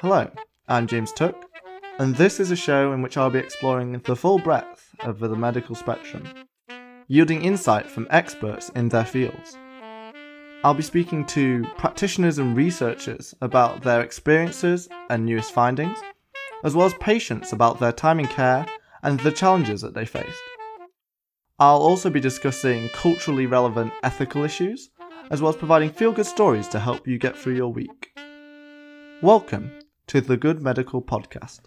Hello, I'm James Took, and this is a show in which I'll be exploring the full breadth of the medical spectrum, yielding insight from experts in their fields. I'll be speaking to practitioners and researchers about their experiences and newest findings, as well as patients about their time in care and the challenges that they faced. I'll also be discussing culturally relevant ethical issues, as well as providing feel good stories to help you get through your week. Welcome to the Good Medical Podcast.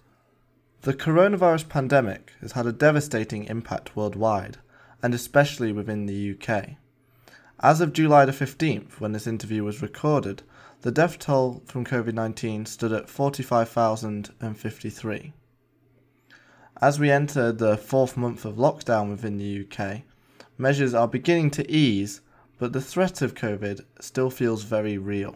The coronavirus pandemic has had a devastating impact worldwide, and especially within the UK. As of July the 15th, when this interview was recorded, the death toll from COVID 19 stood at 45,053. As we enter the fourth month of lockdown within the UK, measures are beginning to ease, but the threat of COVID still feels very real.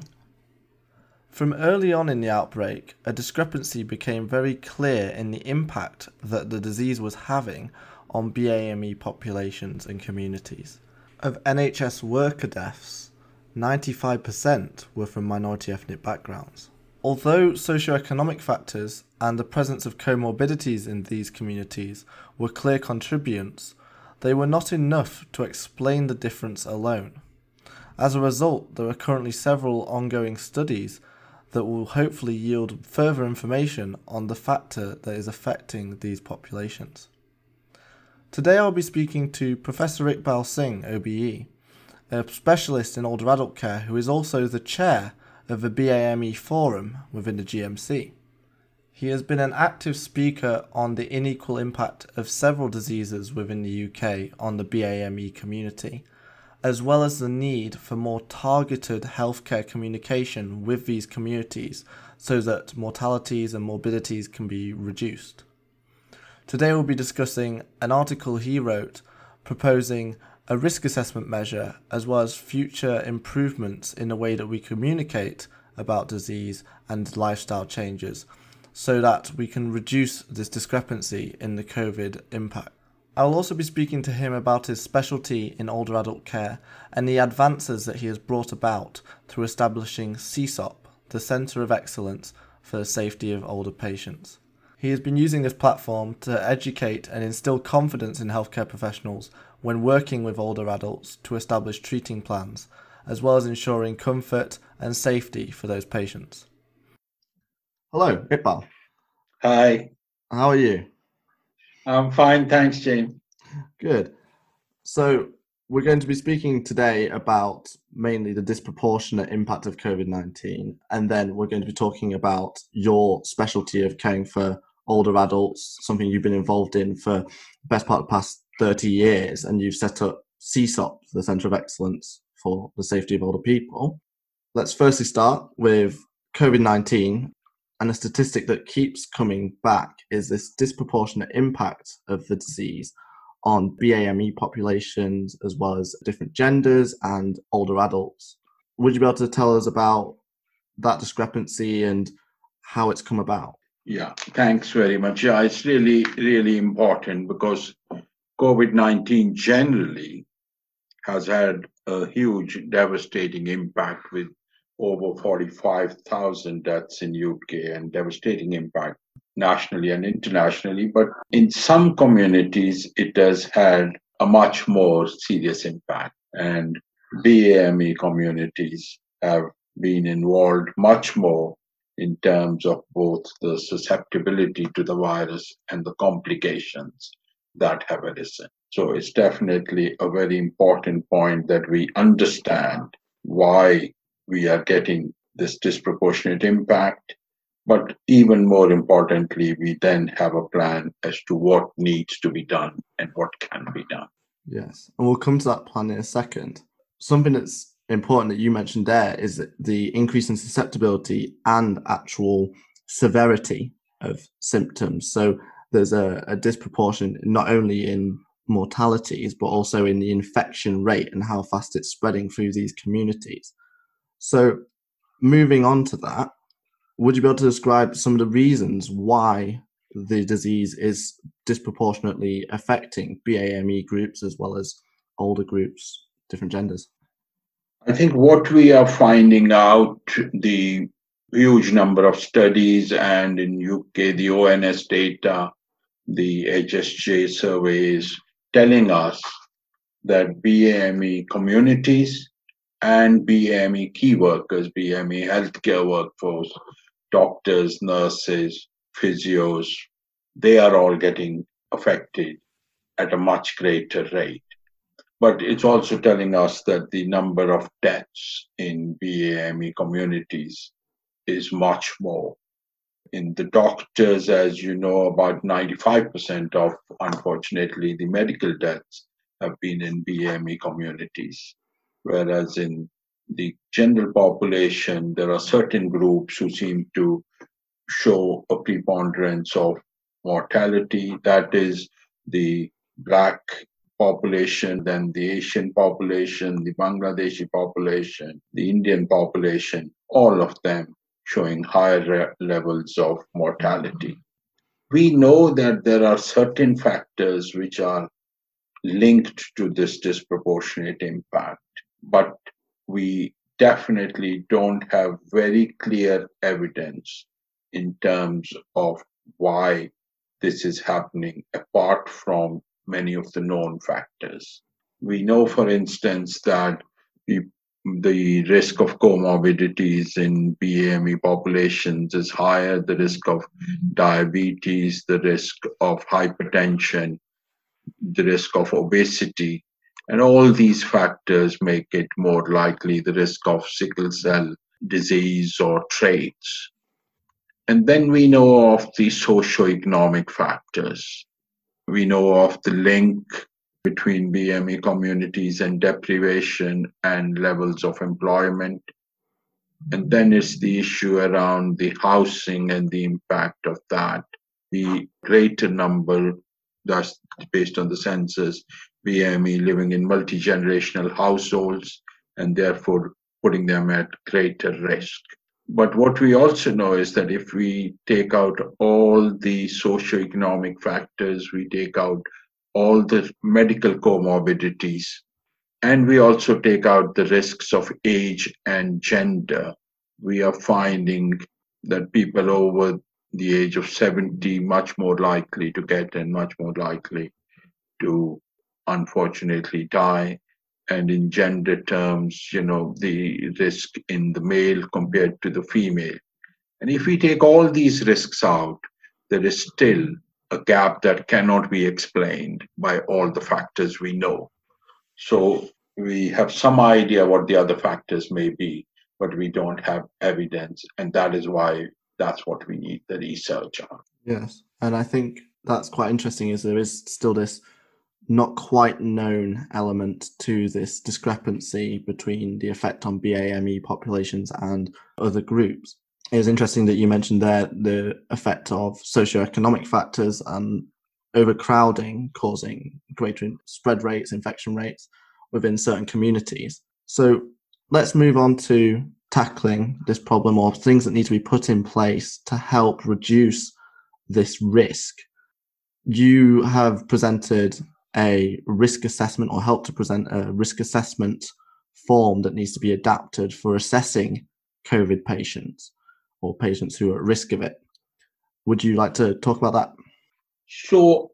From early on in the outbreak, a discrepancy became very clear in the impact that the disease was having on BAME populations and communities. Of NHS worker deaths, 95% were from minority ethnic backgrounds. Although socioeconomic factors and the presence of comorbidities in these communities were clear contributors, they were not enough to explain the difference alone. As a result, there are currently several ongoing studies that will hopefully yield further information on the factor that is affecting these populations. Today I'll be speaking to Professor Iqbal Singh, OBE, a specialist in older adult care who is also the chair of the BAME Forum within the GMC. He has been an active speaker on the unequal impact of several diseases within the UK on the BAME community as well as the need for more targeted healthcare communication with these communities so that mortalities and morbidities can be reduced. Today we'll be discussing an article he wrote proposing a risk assessment measure as well as future improvements in the way that we communicate about disease and lifestyle changes so that we can reduce this discrepancy in the COVID impact. I will also be speaking to him about his specialty in older adult care and the advances that he has brought about through establishing CESOP, the Centre of Excellence for the Safety of Older Patients. He has been using this platform to educate and instill confidence in healthcare professionals when working with older adults to establish treating plans, as well as ensuring comfort and safety for those patients. Hello, Iqbal. Hi. How are you? I'm fine, thanks, James. Good. So, we're going to be speaking today about mainly the disproportionate impact of COVID 19, and then we're going to be talking about your specialty of caring for older adults, something you've been involved in for the best part of the past 30 years, and you've set up CESOP, the Centre of Excellence for the Safety of Older People. Let's firstly start with COVID 19 and a statistic that keeps coming back is this disproportionate impact of the disease on BAME populations as well as different genders and older adults. Would you be able to tell us about that discrepancy and how it's come about? Yeah, thanks very much. Yeah, it's really, really important because COVID 19 generally has had a huge, devastating impact with over 45,000 deaths in UK and devastating impact nationally and internationally. But in some communities, it has had a much more serious impact. And BAME communities have been involved much more in terms of both the susceptibility to the virus and the complications that have arisen. So it's definitely a very important point that we understand why we are getting this disproportionate impact. But even more importantly, we then have a plan as to what needs to be done and what can be done. Yes, and we'll come to that plan in a second. Something that's important that you mentioned there is the increase in susceptibility and actual severity of symptoms. So there's a, a disproportion not only in mortalities, but also in the infection rate and how fast it's spreading through these communities. So, moving on to that, would you be able to describe some of the reasons why the disease is disproportionately affecting BAME groups as well as older groups, different genders? I think what we are finding out, the huge number of studies, and in UK, the ONS data, the HSJ surveys telling us that BAME communities and BAME key workers, BAME healthcare workforce, doctors, nurses, physios, they are all getting affected at a much greater rate. But it's also telling us that the number of deaths in BAME communities is much more. In the doctors, as you know, about 95% of, unfortunately, the medical deaths have been in BAME communities. Whereas in the general population, there are certain groups who seem to show a preponderance of mortality. That is the Black population, then the Asian population, the Bangladeshi population, the Indian population, all of them showing higher levels of mortality. We know that there are certain factors which are linked to this disproportionate impact, but we definitely don't have very clear evidence in terms of why this is happening apart from many of the known factors. We know, for instance, that the, risk of comorbidities in BAME populations is higher, the risk of diabetes, the risk of hypertension, the risk of obesity, and all these factors make it more likely the risk of sickle cell disease or traits. And then we know of the socio-economic factors we know of the link between BAME communities and deprivation and levels of employment. And then it's the issue around the housing and the impact of that. The greater number, that's based on the census, BAME living in multi generational households and therefore putting them at greater risk. But what we also know is that if we take out all the socio-economic factors, we take out all the medical comorbidities, and we also take out the risks of age and gender, we are finding that people over the age of 70 much more likely to get and much more likely to unfortunately die and in gender terms, you know, the risk in the male compared to the female. And if we take all these risks out, there is still a gap that cannot be explained by all the factors we know. So we have some idea what the other factors may be, but we don't have evidence. And that is why that's what we need the research on. Yes. And I think that's quite interesting is there is still this not quite known element to this discrepancy between the effect on BAME populations and other groups. It was interesting that you mentioned there the effect of socioeconomic factors and overcrowding causing greater spread rates, infection rates within certain communities. So let's move on to tackling this problem or things that need to be put in place to help reduce this risk. You have presented a risk assessment or help to present a risk assessment form that needs to be adapted for assessing COVID patients or patients who are at risk of it. Would you like to talk about that? So,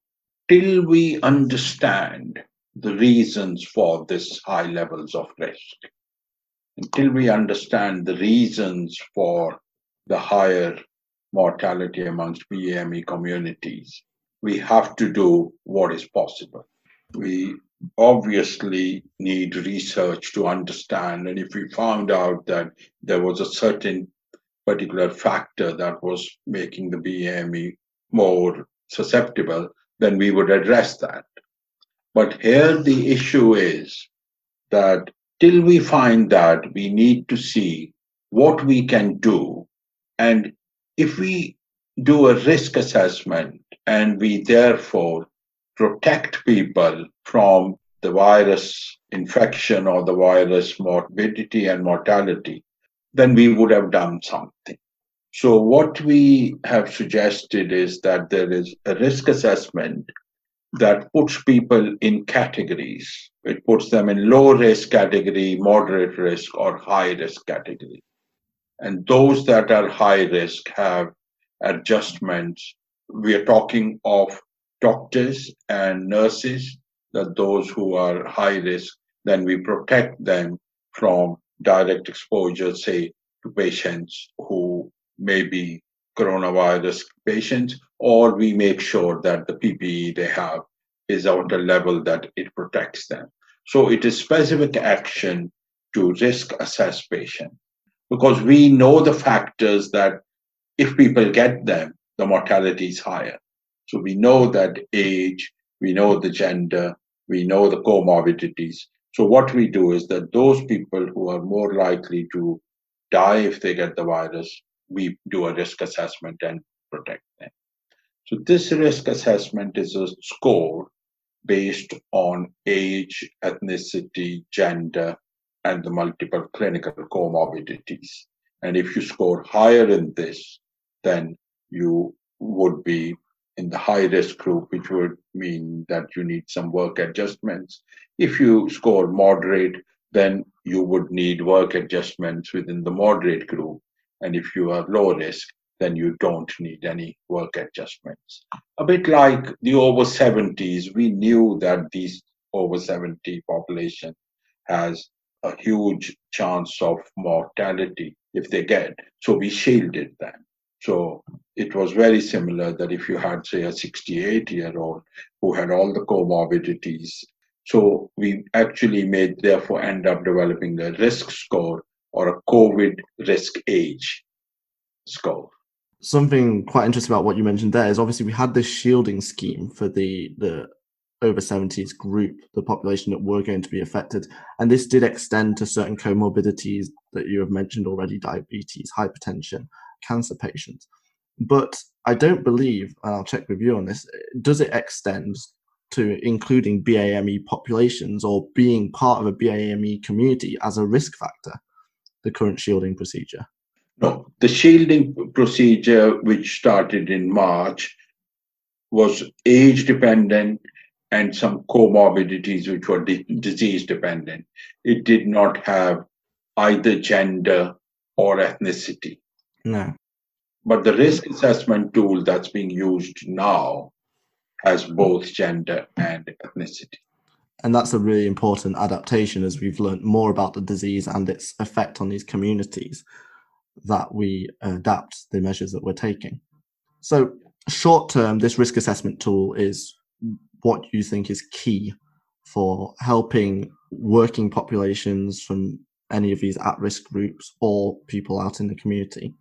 till we understand the reasons for this high levels of risk, until we understand the reasons for the higher mortality amongst BAME communities, we have to do what is possible we obviously need research to understand. And if we found out that there was a certain particular factor that was making the BME more susceptible, then we would address that. But here the issue is that till we find that, we need to see what we can do. And if we do a risk assessment and we therefore protect people from the virus infection or the virus morbidity and mortality, then we would have done something. So, what we have suggested is that there is a risk assessment that puts people in categories. It puts them in low risk category, moderate risk, or high risk category. And those that are high risk have adjustments. We are talking of doctors and nurses, that those who are high risk, then we protect them from direct exposure, say, to patients who may be coronavirus patients, or we make sure that the PPE they have is at a level that it protects them. So it is specific action to risk assess patients because we know the factors that if people get them, the mortality is higher. So we know that age, we know the gender, we know the comorbidities. So what we do is that those people who are more likely to die if they get the virus, we do a risk assessment and protect them. So this risk assessment is a score based on age, ethnicity, gender, and the multiple clinical comorbidities. And if you score higher in this, then you would be in the high risk group, which would mean that you need some work adjustments. If you score moderate, then you would need work adjustments within the moderate group. And if you are low risk, then you don't need any work adjustments. A bit like the over 70s, we knew that these over 70 population has a huge chance of mortality if they get. So we shielded them. So it was very similar that if you had, say, a 68 year old who had all the comorbidities, so we actually made, therefore, end up developing a risk score or a COVID risk age score. Something quite interesting about what you mentioned there is obviously we had this shielding scheme for the the over 70s group, the population that were going to be affected. And this did extend to certain comorbidities that you have mentioned already diabetes, hypertension, cancer patients. But I don't believe, and I'll check with you on this, does it extend to including BAME populations or being part of a BAME community as a risk factor, the current shielding procedure? No, the shielding procedure, which started in March, was age dependent and some comorbidities which were disease dependent. It did not have either gender or ethnicity. No. But the risk assessment tool that's being used now has both gender and ethnicity. And that's a really important adaptation as we've learned more about the disease and its effect on these communities that we adapt the measures that we're taking. So, short term, this risk assessment tool is what you think is key for helping working populations from any of these at risk groups or people out in the community.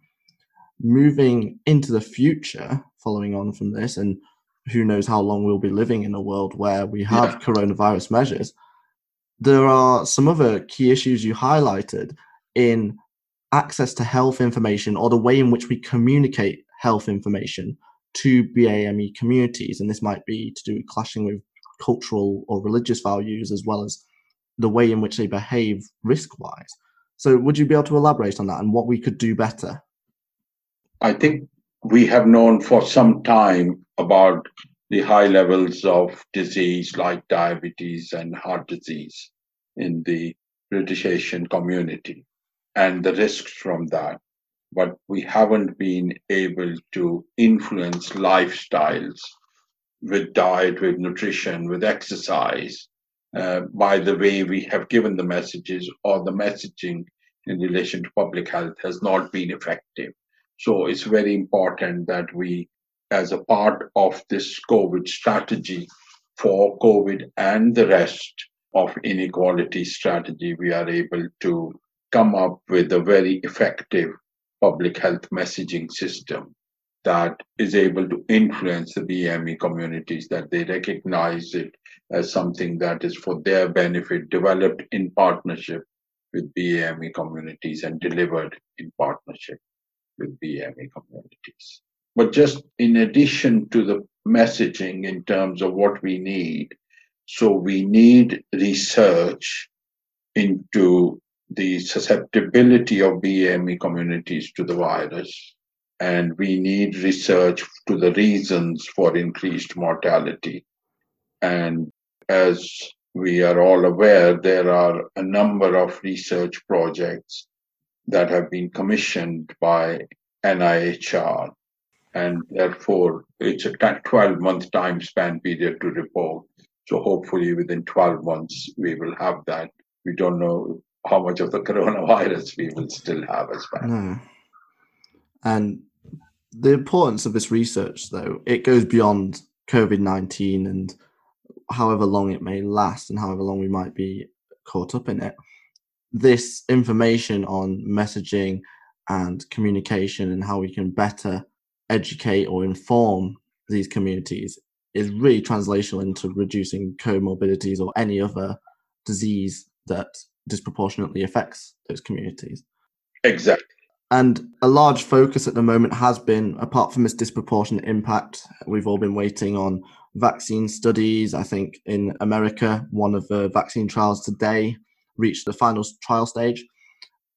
Moving into the future, following on from this, and who knows how long we'll be living in a world where we have yeah. coronavirus measures, there are some other key issues you highlighted in access to health information or the way in which we communicate health information to BAME communities. And this might be to do with clashing with cultural or religious values as well as the way in which they behave risk wise. So, would you be able to elaborate on that and what we could do better? I think we have known for some time about the high levels of disease like diabetes and heart disease in the British Asian community and the risks from that but we haven't been able to influence lifestyles with diet, with nutrition, with exercise, uh, by the way we have given the messages or the messaging in relation to public health has not been effective. So it's very important that we, as a part of this COVID strategy for COVID and the rest of inequality strategy, we are able to come up with a very effective public health messaging system that is able to influence the BME communities, that they recognize it as something that is for their benefit, developed in partnership with BME communities and delivered in partnership with BME communities. But just in addition to the messaging in terms of what we need, so we need research into the susceptibility of BME communities to the virus, and we need research to the reasons for increased mortality. And as we are all aware, there are a number of research projects that have been commissioned by NIHR, and therefore it's a 12 month time span period to report. So hopefully within 12 months we will have that. We don't know how much of the coronavirus we will still have as well. No. And the importance of this research, though, it goes beyond COVID 19 and however long it may last and however long we might be caught up in it. This information on messaging and communication and how we can better educate or inform these communities is really translational into reducing comorbidities or any other disease that disproportionately affects those communities. Exactly. And a large focus at the moment has been, apart from this disproportionate impact, we've all been waiting on vaccine studies. I think in America, one of the vaccine trials today reached the final trial stage.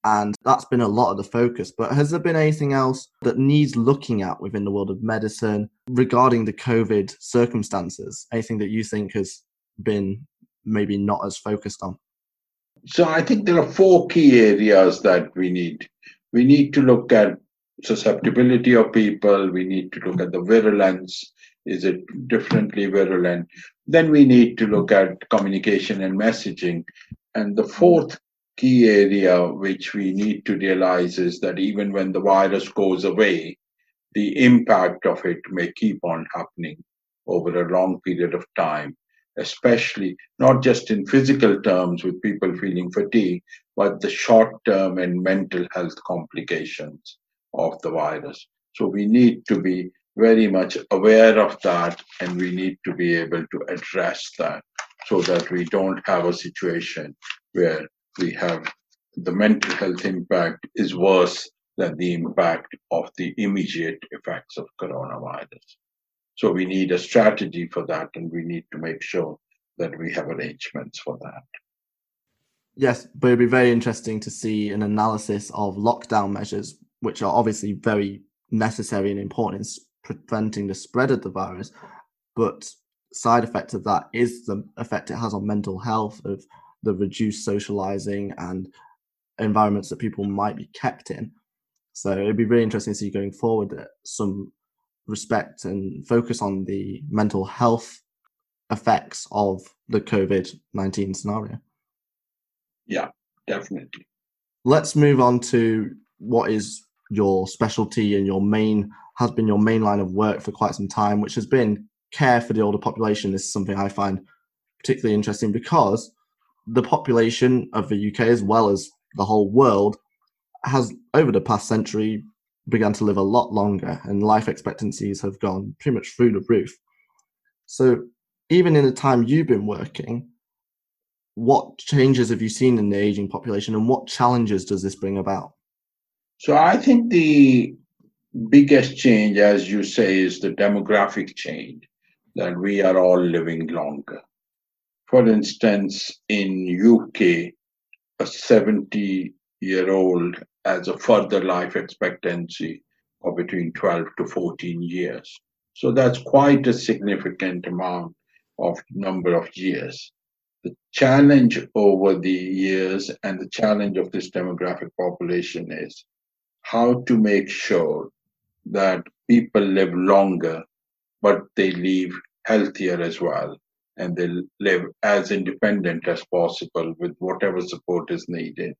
And that's been a lot of the focus. But has there been anything else that needs looking at within the world of medicine regarding the COVID circumstances? Anything that you think has been maybe not as focused on? So I think there are four key areas that we need we need to look at susceptibility of people. We need to look at the virulence. Is it differently virulent? Then we need to look at communication and messaging. And the hmm. fourth key area which we need to realize is that even when the virus goes away, the impact of it may keep on happening over a long period of time especially not just in physical terms with people feeling fatigue, but the short term and mental health complications of the virus. So we need to be very much aware of that and we need to be able to address that so that we don't have a situation where we have the mental health impact is worse than the impact of the immediate effects of coronavirus. So we need a strategy for that, and we need to make sure that we have arrangements for that. Yes, but it'd be very interesting to see an analysis of lockdown measures, which are obviously very necessary and important in preventing the spread of the virus. But side effect of that is the effect it has on mental health of the reduced socializing and environments that people might be kept in. So it'd be really interesting to see going forward some respect and focus on the mental health effects of the COVID 19 scenario. Yeah, definitely. Let's move on to what is your specialty and your main has been your main line of work for quite some time, which has been care for the older population. Is something I find particularly interesting because the population of the UK, as well as the whole world, has over the past century began to live a lot longer and life expectancies have gone pretty much through the roof. So, even in the time you've been working, what changes have you seen in the aging population and what challenges does this bring about? So, I think the biggest change, as you say, is the demographic change that we are all living longer. For instance, in UK, a 70 year old has a further life expectancy of between 12 to 14 years. So that's quite a significant amount of number of years. The challenge over the years and the challenge of this demographic population is how to make sure that people live longer, but they live healthier as well, and they live as independent as possible with whatever support is needed.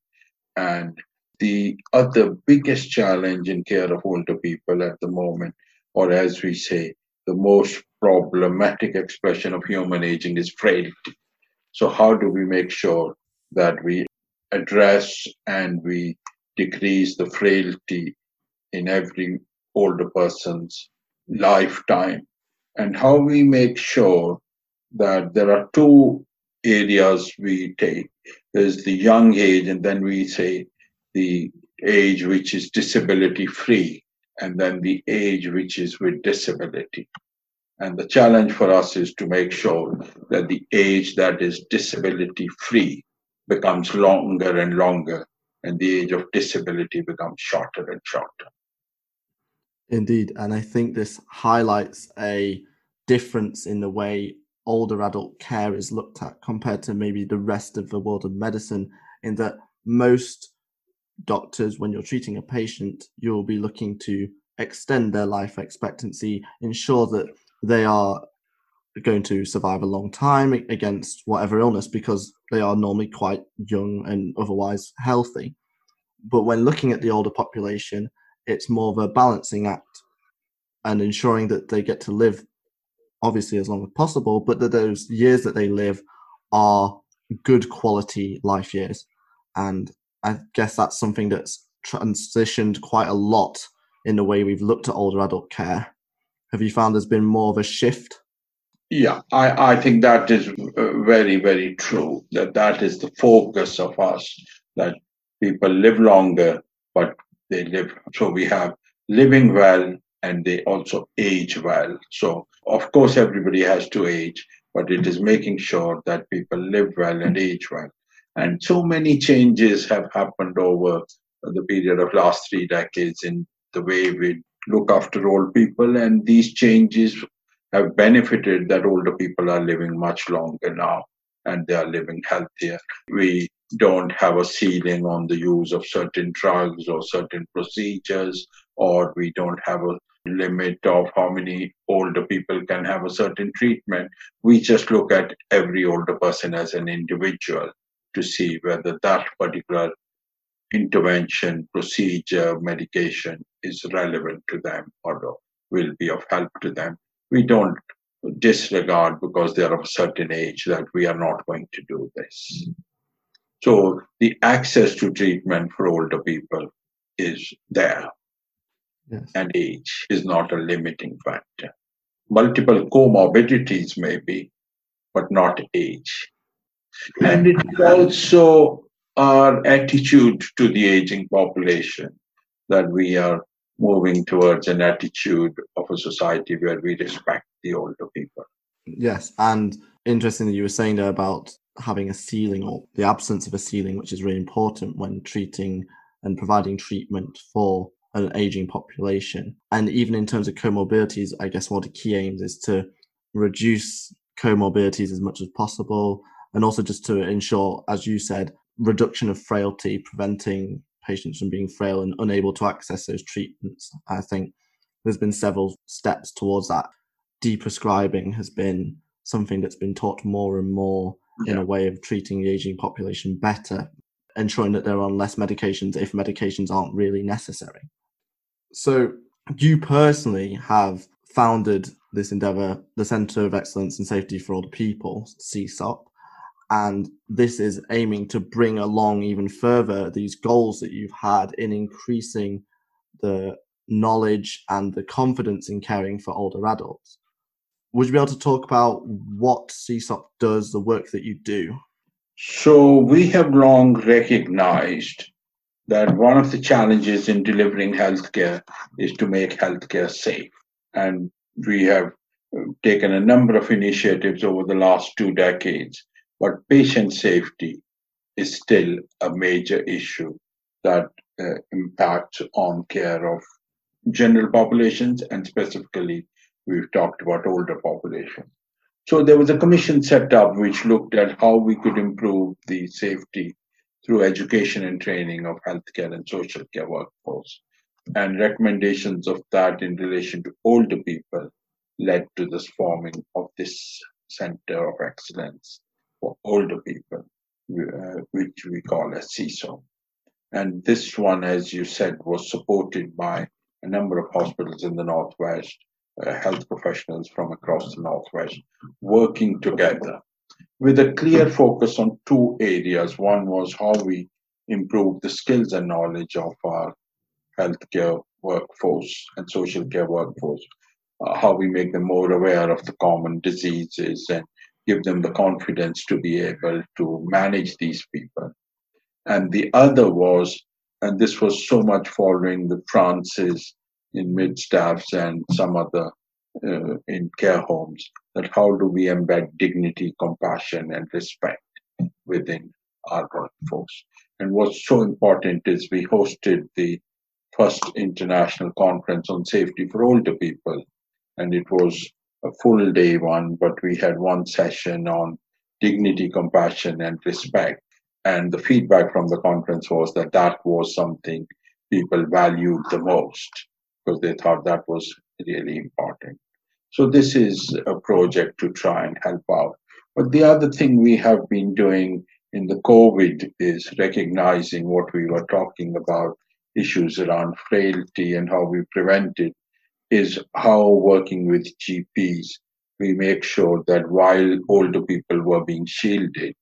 And the other biggest challenge in care of older people at the moment, or as we say, the most problematic expression of human aging is frailty. So, how do we make sure that we address and we decrease the frailty in every older person's lifetime? And how we make sure that there are two areas we take there's the young age, and then we say the age which is disability free, and then the age which is with disability. And the challenge for us is to make sure that the age that is disability free becomes longer and longer, and the age of disability becomes shorter and shorter. Indeed. And I think this highlights a difference in the way older adult care is looked at compared to maybe the rest of the world of medicine, in that most doctors, when you're treating a patient, you'll be looking to extend their life expectancy, ensure that they are going to survive a long time against whatever illness because they are normally quite young and otherwise healthy. But when looking at the older population, it's more of a balancing act and ensuring that they get to live obviously as long as possible, but that those years that they live are good quality life years. And I guess that's something that's transitioned quite a lot in the way we've looked at older adult care. Have you found there's been more of a shift? Yeah, I, I think that is uh, very, very true. That that is the focus of us. That people live longer, but they live. So we have living well, and they also age well. So of course, everybody has to age, but it is making sure that people live well and age well. And so many changes have happened over the period of last three decades in the way we look after old people. And these changes have benefited that older people are living much longer now and they are living healthier. We don't have a ceiling on the use of certain drugs or certain procedures, or we don't have a limit of how many older people can have a certain treatment. We just look at every older person as an individual to see whether that particular intervention, procedure, medication is relevant to them or will be of help to them. We don't disregard because they're of a certain age that we are not going to do this. So the access to treatment for older people is there. Yes. And age is not a limiting factor. Multiple comorbidities may be, but not age. And it also our attitude to the aging population that we are moving towards an attitude of a society where we respect the older people. Yes, and interesting that you were saying there about having a ceiling or the absence of a ceiling, which is really important when treating and providing treatment for an aging population. And even in terms of comorbidities, I guess one of the key aims is to reduce comorbidities as much as possible and also just to ensure, as you said, reduction of frailty, preventing patients from being frail and unable to access those treatments. I think there's been several steps towards that. Deprescribing has been something that's been taught more and more yeah. in a way of treating the aging population better, ensuring that they're on less medications if medications aren't really necessary. So, you personally have founded this endeavor, the Centre of Excellence and Safety for Older People, CESOP, and this is aiming to bring along even further these goals that you've had in increasing the knowledge and the confidence in caring for older adults. Would you be able to talk about what CESOP does, the work that you do? So, we have long recognized that one of the challenges in delivering healthcare is to make healthcare safe. And we have taken a number of initiatives over the last two decades but patient safety is still a major issue that uh, impacts on care of general populations and specifically we've talked about older populations. So there was a commission set up which looked at how we could improve the safety through education and training of healthcare and social care workforce. And recommendations of that in relation to older people led to this forming of this center of excellence for older people, uh, which we call as CESOP. And this one, as you said, was supported by a number of hospitals in the Northwest, health professionals from across the Northwest, working together with a clear focus on two areas. One was how we improve the skills and knowledge of our healthcare workforce and social care workforce, uh, how we make them more aware of the common diseases and give them the confidence to be able to manage these people. And the other was, and this was so much following the trances in mid staffs and some other uh, in care homes, that how do we embed dignity, compassion, and respect within our workforce? And what's so important is we hosted the first international conference on safety for older people, and it was a full day one, but we had one session on dignity, compassion, and respect. And the feedback from the conference was that that was something people valued the most because they thought that was really important. So this is a project to try and help out. But the other thing we have been doing in the COVID is recognizing what we were talking about issues around frailty and how we prevent it is how working with GPs we make sure that while older people were being shielded,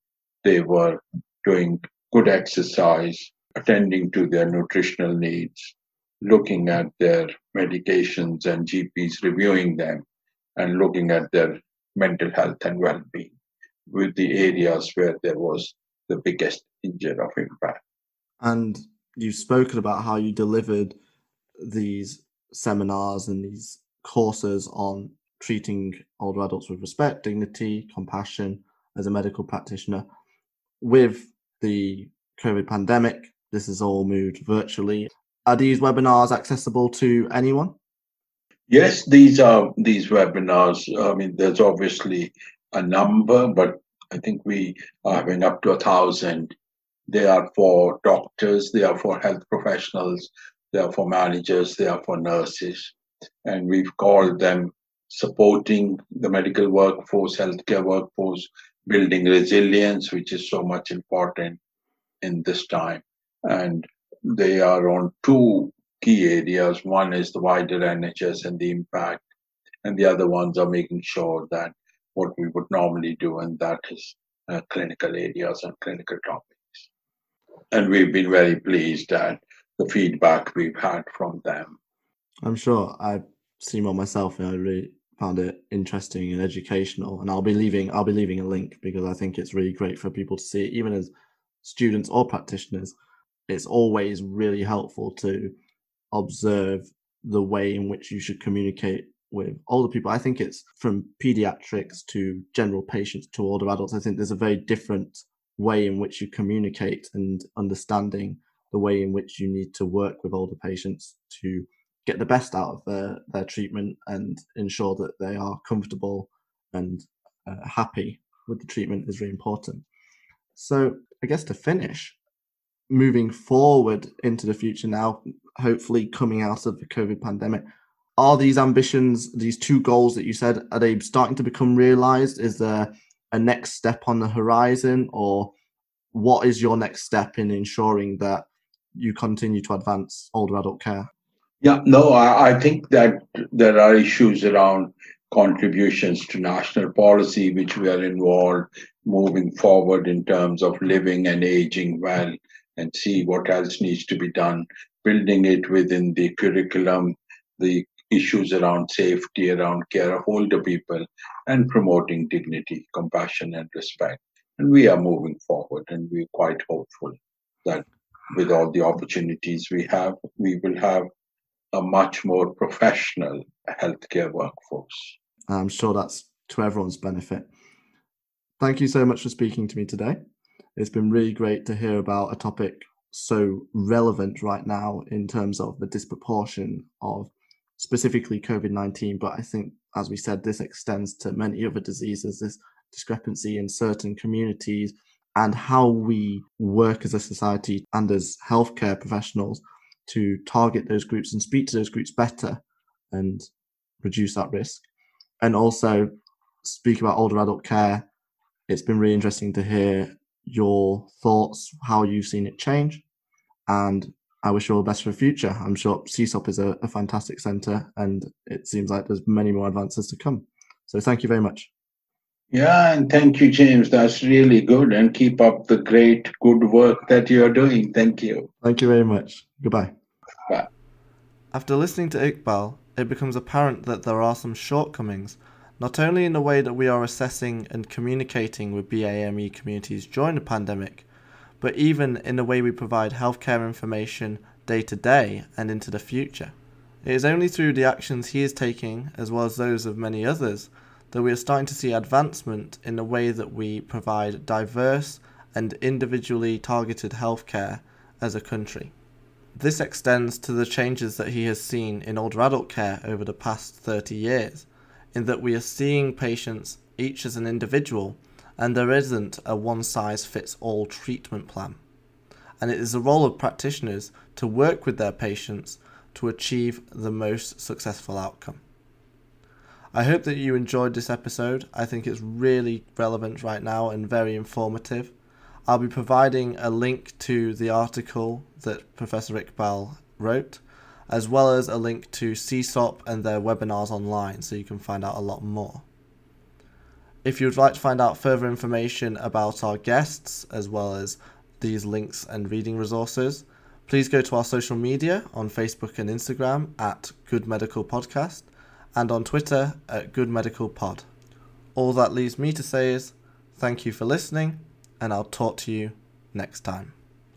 they were doing good exercise, attending to their nutritional needs, looking at their medications and GPs reviewing them, and looking at their mental health and well being with the areas where there was the biggest injury of impact. And you've spoken about how you delivered these seminars and these courses on treating older adults with respect, dignity, compassion as a medical practitioner. With the COVID pandemic, this has all moved virtually. Are these webinars accessible to anyone? Yes, these are these webinars. I mean, there's obviously a number, but I think we are having up to a thousand. They are for doctors, they are for health professionals, they are for managers, they are for nurses. And we've called them supporting the medical workforce, healthcare workforce, building resilience, which is so much important in this time. And they are on two key areas. One is the wider NHS and the impact, and the other ones are making sure that what we would normally do, and that is uh, clinical areas and clinical topics. And we've been very pleased at the feedback we've had from them. I'm sure I've seen one myself, and I really found it interesting and educational. And I'll be leaving I'll be leaving a link because I think it's really great for people to see, even as students or practitioners. It's always really helpful to observe the way in which you should communicate with older people. I think it's from pediatrics to general patients to older adults. I think there's a very different way in which you communicate and understanding the way in which you need to work with older patients to get the best out of their, their treatment and ensure that they are comfortable and uh, happy with the treatment is really important. So, I guess to finish, moving forward into the future now, hopefully coming out of the COVID pandemic, are these ambitions, these two goals that you said, are they starting to become realized? Is there a next step on the horizon, or what is your next step in ensuring that you continue to advance older adult care? Yeah, no, I, I think that there are issues around contributions to national policy, which we are involved moving forward in terms of living and aging well and see what else needs to be done, building it within the curriculum, the issues around safety, around care of older people, and promoting dignity, compassion, and respect. And we are moving forward, and we're quite hopeful that with all the opportunities we have, we will have a much more professional healthcare workforce. I'm sure that's to everyone's benefit. Thank you so much for speaking to me today. It's been really great to hear about a topic so relevant right now in terms of the disproportion of specifically COVID 19. But I think, as we said, this extends to many other diseases, this discrepancy in certain communities, and how we work as a society and as healthcare professionals to target those groups and speak to those groups better and reduce that risk. And also speak about older adult care. It's been really interesting to hear your thoughts, how you've seen it change. And I wish you all the best for the future. I'm sure CESOP is a, a fantastic centre and it seems like there's many more advances to come. So thank you very much. Yeah, and thank you, James. That's really good. And keep up the great, good work that you're doing. Thank you. Thank you very much. Goodbye. Bye. After listening to Iqbal, it becomes apparent that there are some shortcomings, not only in the way that we are assessing and communicating with BAME communities during the pandemic, but even in the way we provide healthcare information day to day and into the future. It is only through the actions he is taking, as well as those of many others, that we are starting to see advancement in the way that we provide diverse and individually targeted healthcare as a country. This extends to the changes that he has seen in older adult care over the past 30 years, in that we are seeing patients each as an individual and there isn't a one size fits all treatment plan. And it is the role of practitioners to work with their patients to achieve the most successful outcome. I hope that you enjoyed this episode. I think it's really relevant right now and very informative. I'll be providing a link to the article that Professor Iqbal wrote, as well as a link to CESOP and their webinars online so you can find out a lot more. If you would like to find out further information about our guests, as well as these links and reading resources, please go to our social media on Facebook and Instagram at Good Medical Podcast and on Twitter at Good Medical Pod. All that leaves me to say is thank you for listening, and I'll talk to you next time.